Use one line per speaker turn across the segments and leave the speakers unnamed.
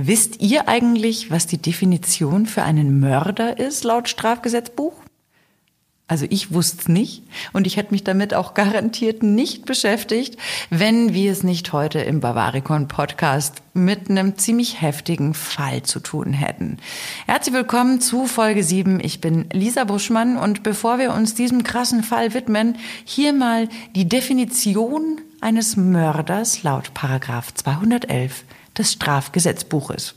Wisst ihr eigentlich, was die Definition für einen Mörder ist laut Strafgesetzbuch? Also ich wusste es nicht und ich hätte mich damit auch garantiert nicht beschäftigt, wenn wir es nicht heute im Bavaricon Podcast mit einem ziemlich heftigen Fall zu tun hätten. Herzlich willkommen zu Folge 7. Ich bin Lisa Buschmann und bevor wir uns diesem krassen Fall widmen, hier mal die Definition eines Mörders laut Paragraph 211 des Strafgesetzbuches.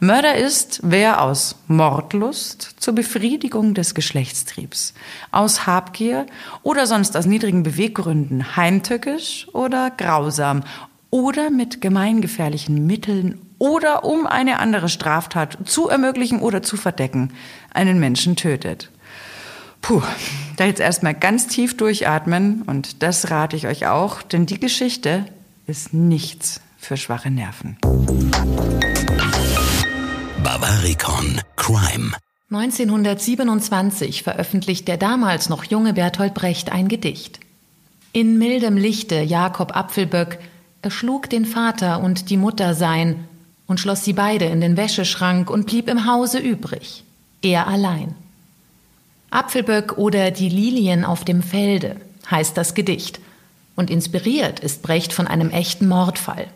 Mörder ist, wer aus Mordlust zur Befriedigung des Geschlechtstriebs, aus Habgier oder sonst aus niedrigen Beweggründen heimtückisch oder grausam oder mit gemeingefährlichen Mitteln oder um eine andere Straftat zu ermöglichen oder zu verdecken, einen Menschen tötet. Puh, da jetzt erstmal ganz tief durchatmen und das rate ich euch auch, denn die Geschichte ist nichts für schwache Nerven.
Bavaricon Crime
1927 veröffentlicht der damals noch junge Bertolt Brecht ein Gedicht. In mildem Lichte Jakob Apfelböck erschlug den Vater und die Mutter sein und schloss sie beide in den Wäscheschrank und blieb im Hause übrig, er allein. Apfelböck oder die Lilien auf dem Felde heißt das Gedicht und inspiriert ist Brecht von einem echten Mordfall.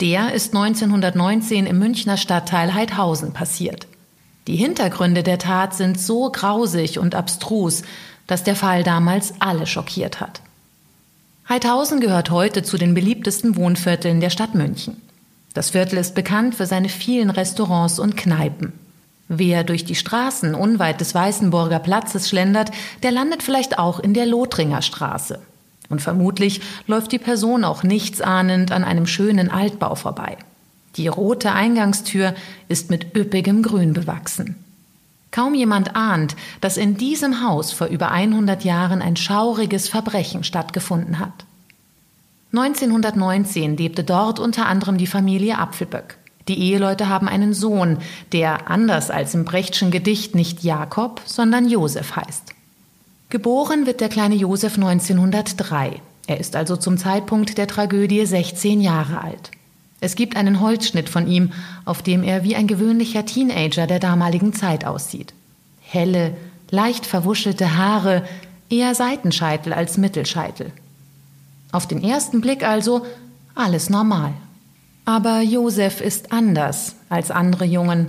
Der ist 1919 im Münchner Stadtteil Heidhausen passiert. Die Hintergründe der Tat sind so grausig und abstrus, dass der Fall damals alle schockiert hat. Heidhausen gehört heute zu den beliebtesten Wohnvierteln der Stadt München. Das Viertel ist bekannt für seine vielen Restaurants und Kneipen. Wer durch die Straßen unweit des Weißenburger Platzes schlendert, der landet vielleicht auch in der Lothringer Straße. Und vermutlich läuft die Person auch nichtsahnend an einem schönen Altbau vorbei. Die rote Eingangstür ist mit üppigem Grün bewachsen. Kaum jemand ahnt, dass in diesem Haus vor über 100 Jahren ein schauriges Verbrechen stattgefunden hat. 1919 lebte dort unter anderem die Familie Apfelböck. Die Eheleute haben einen Sohn, der anders als im Brechtschen Gedicht nicht Jakob, sondern Josef heißt. Geboren wird der kleine Josef 1903. Er ist also zum Zeitpunkt der Tragödie 16 Jahre alt. Es gibt einen Holzschnitt von ihm, auf dem er wie ein gewöhnlicher Teenager der damaligen Zeit aussieht. Helle, leicht verwuschelte Haare, eher Seitenscheitel als Mittelscheitel. Auf den ersten Blick also alles normal. Aber Josef ist anders als andere Jungen.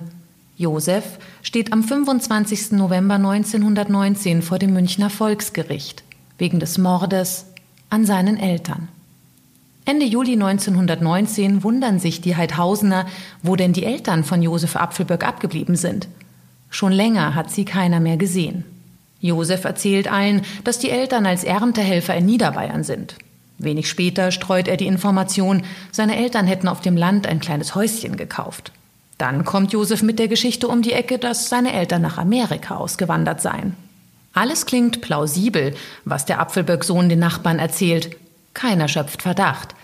Josef steht am 25. November 1919 vor dem Münchner Volksgericht wegen des Mordes an seinen Eltern. Ende Juli 1919 wundern sich die Heidhausener, wo denn die Eltern von Josef Apfelböck abgeblieben sind. Schon länger hat sie keiner mehr gesehen. Josef erzählt allen, dass die Eltern als Erntehelfer in Niederbayern sind. Wenig später streut er die Information, seine Eltern hätten auf dem Land ein kleines Häuschen gekauft. Dann kommt Josef mit der Geschichte um die Ecke, dass seine Eltern nach Amerika ausgewandert seien. Alles klingt plausibel, was der Apfelböck-Sohn den Nachbarn erzählt. Keiner schöpft Verdacht.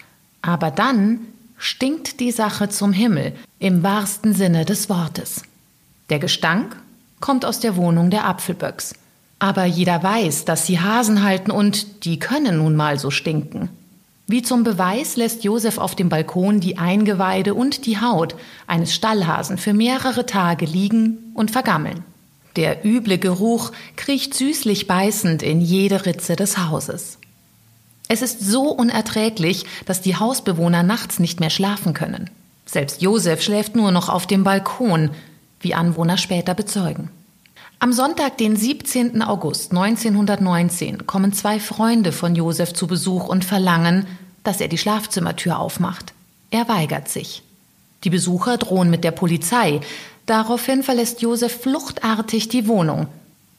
Aber dann stinkt die Sache zum Himmel, im wahrsten Sinne des Wortes. Der Gestank kommt aus der Wohnung der Apfelböcks. Aber jeder weiß, dass sie Hasen halten und die können nun mal so stinken. Wie zum Beweis lässt Josef auf dem Balkon die Eingeweide und die Haut eines Stallhasen für mehrere Tage liegen und vergammeln. Der üble Geruch kriecht süßlich beißend in jede Ritze des Hauses. Es ist so unerträglich, dass die Hausbewohner nachts nicht mehr schlafen können. Selbst Josef schläft nur noch auf dem Balkon, wie Anwohner später bezeugen. Am Sonntag, den 17. August 1919, kommen zwei Freunde von Josef zu Besuch und verlangen, dass er die Schlafzimmertür aufmacht. Er weigert sich. Die Besucher drohen mit der Polizei. Daraufhin verlässt Josef fluchtartig die Wohnung.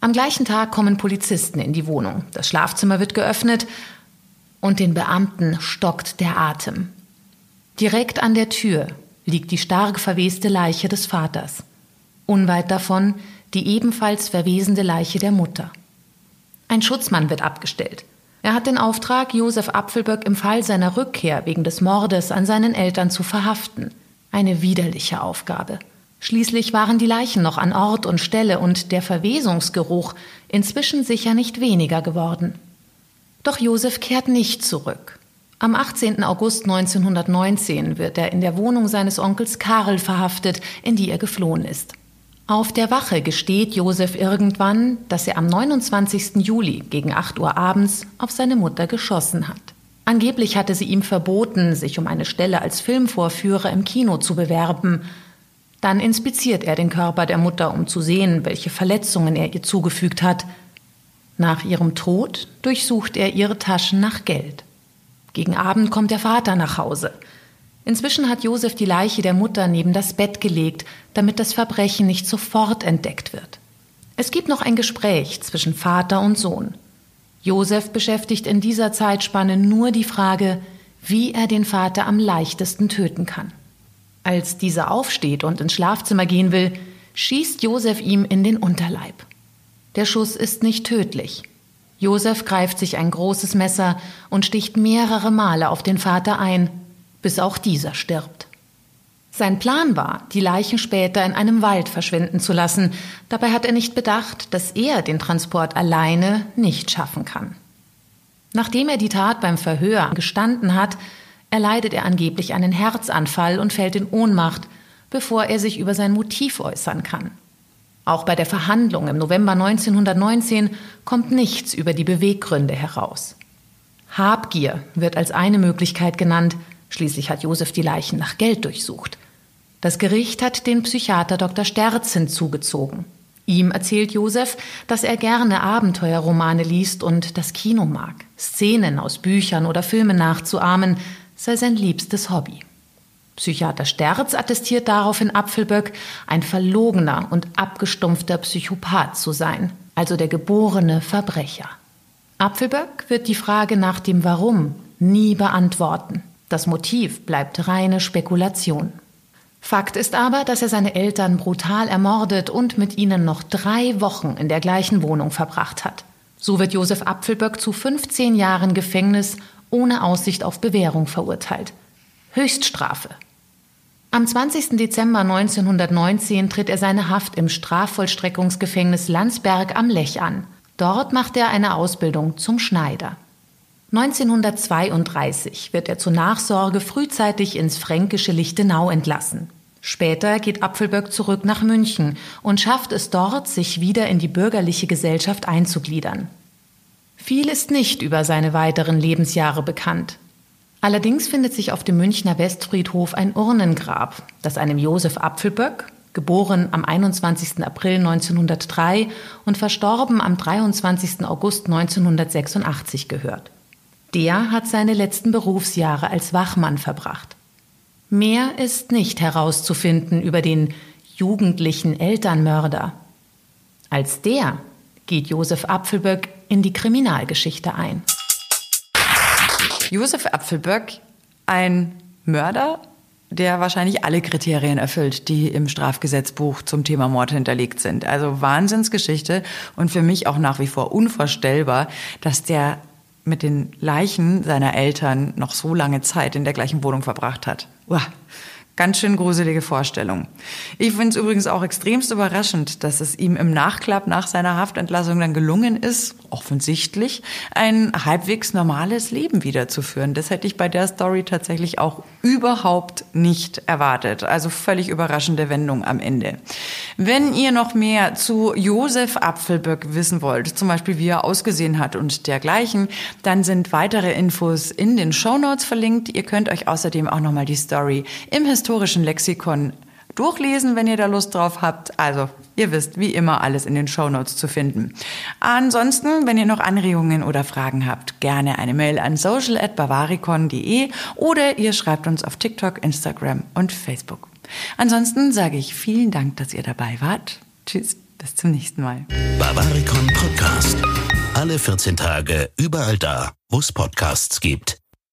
Am gleichen Tag kommen Polizisten in die Wohnung. Das Schlafzimmer wird geöffnet und den Beamten stockt der Atem. Direkt an der Tür liegt die stark verweste Leiche des Vaters. Unweit davon die ebenfalls verwesende Leiche der Mutter. Ein Schutzmann wird abgestellt. Er hat den Auftrag, Josef Apfelböck im Fall seiner Rückkehr wegen des Mordes an seinen Eltern zu verhaften. Eine widerliche Aufgabe. Schließlich waren die Leichen noch an Ort und Stelle und der Verwesungsgeruch inzwischen sicher nicht weniger geworden. Doch Josef kehrt nicht zurück. Am 18. August 1919 wird er in der Wohnung seines Onkels Karl verhaftet, in die er geflohen ist. Auf der Wache gesteht Josef irgendwann, dass er am 29. Juli gegen 8 Uhr abends auf seine Mutter geschossen hat. Angeblich hatte sie ihm verboten, sich um eine Stelle als Filmvorführer im Kino zu bewerben. Dann inspiziert er den Körper der Mutter, um zu sehen, welche Verletzungen er ihr zugefügt hat. Nach ihrem Tod durchsucht er ihre Taschen nach Geld. Gegen Abend kommt der Vater nach Hause. Inzwischen hat Josef die Leiche der Mutter neben das Bett gelegt, damit das Verbrechen nicht sofort entdeckt wird. Es gibt noch ein Gespräch zwischen Vater und Sohn. Josef beschäftigt in dieser Zeitspanne nur die Frage, wie er den Vater am leichtesten töten kann. Als dieser aufsteht und ins Schlafzimmer gehen will, schießt Josef ihm in den Unterleib. Der Schuss ist nicht tödlich. Josef greift sich ein großes Messer und sticht mehrere Male auf den Vater ein, bis auch dieser stirbt. Sein Plan war, die Leichen später in einem Wald verschwinden zu lassen. Dabei hat er nicht bedacht, dass er den Transport alleine nicht schaffen kann. Nachdem er die Tat beim Verhör gestanden hat, erleidet er angeblich einen Herzanfall und fällt in Ohnmacht, bevor er sich über sein Motiv äußern kann. Auch bei der Verhandlung im November 1919 kommt nichts über die Beweggründe heraus. Habgier wird als eine Möglichkeit genannt, schließlich hat Josef die Leichen nach Geld durchsucht. Das Gericht hat den Psychiater Dr. Sterz hinzugezogen. Ihm erzählt Josef, dass er gerne Abenteuerromane liest und das Kino mag. Szenen aus Büchern oder Filmen nachzuahmen sei sein liebstes Hobby. Psychiater Sterz attestiert daraufhin Apfelböck, ein verlogener und abgestumpfter Psychopath zu sein, also der geborene Verbrecher. Apfelböck wird die Frage nach dem Warum nie beantworten. Das Motiv bleibt reine Spekulation. Fakt ist aber, dass er seine Eltern brutal ermordet und mit ihnen noch drei Wochen in der gleichen Wohnung verbracht hat. So wird Josef Apfelböck zu 15 Jahren Gefängnis ohne Aussicht auf Bewährung verurteilt. Höchststrafe am 20. Dezember 1919 tritt er seine Haft im Strafvollstreckungsgefängnis Landsberg am Lech an. Dort macht er eine Ausbildung zum Schneider. 1932 wird er zur Nachsorge frühzeitig ins fränkische Lichtenau entlassen. Später geht Apfelböck zurück nach München und schafft es dort, sich wieder in die bürgerliche Gesellschaft einzugliedern. Viel ist nicht über seine weiteren Lebensjahre bekannt. Allerdings findet sich auf dem Münchner Westfriedhof ein Urnengrab, das einem Josef Apfelböck, geboren am 21. April 1903 und verstorben am 23. August 1986 gehört. Der hat seine letzten Berufsjahre als Wachmann verbracht. Mehr ist nicht herauszufinden über den jugendlichen Elternmörder. Als der geht Josef Apfelböck in die Kriminalgeschichte ein.
Josef Apfelböck, ein Mörder, der wahrscheinlich alle Kriterien erfüllt, die im Strafgesetzbuch zum Thema Mord hinterlegt sind. Also Wahnsinnsgeschichte und für mich auch nach wie vor unvorstellbar, dass der mit den Leichen seiner Eltern noch so lange Zeit in der gleichen Wohnung verbracht hat. Uah. Ganz schön gruselige Vorstellung. Ich finde es übrigens auch extremst überraschend, dass es ihm im Nachklapp nach seiner Haftentlassung dann gelungen ist, offensichtlich, ein halbwegs normales Leben wiederzuführen. Das hätte ich bei der Story tatsächlich auch überhaupt nicht erwartet. Also völlig überraschende Wendung am Ende. Wenn ihr noch mehr zu Josef Apfelböck wissen wollt, zum Beispiel wie er ausgesehen hat und dergleichen, dann sind weitere Infos in den Show Notes verlinkt. Ihr könnt euch außerdem auch nochmal die Story im Historischen historischen Lexikon durchlesen, wenn ihr da Lust drauf habt. Also, ihr wisst, wie immer alles in den Show Notes zu finden. Ansonsten, wenn ihr noch Anregungen oder Fragen habt, gerne eine Mail an social@bavaricon.de oder ihr schreibt uns auf TikTok, Instagram und Facebook. Ansonsten sage ich vielen Dank, dass ihr dabei wart. Tschüss, bis zum nächsten Mal.
Bavaricon Podcast. Alle 14 Tage überall da, wo es Podcasts gibt.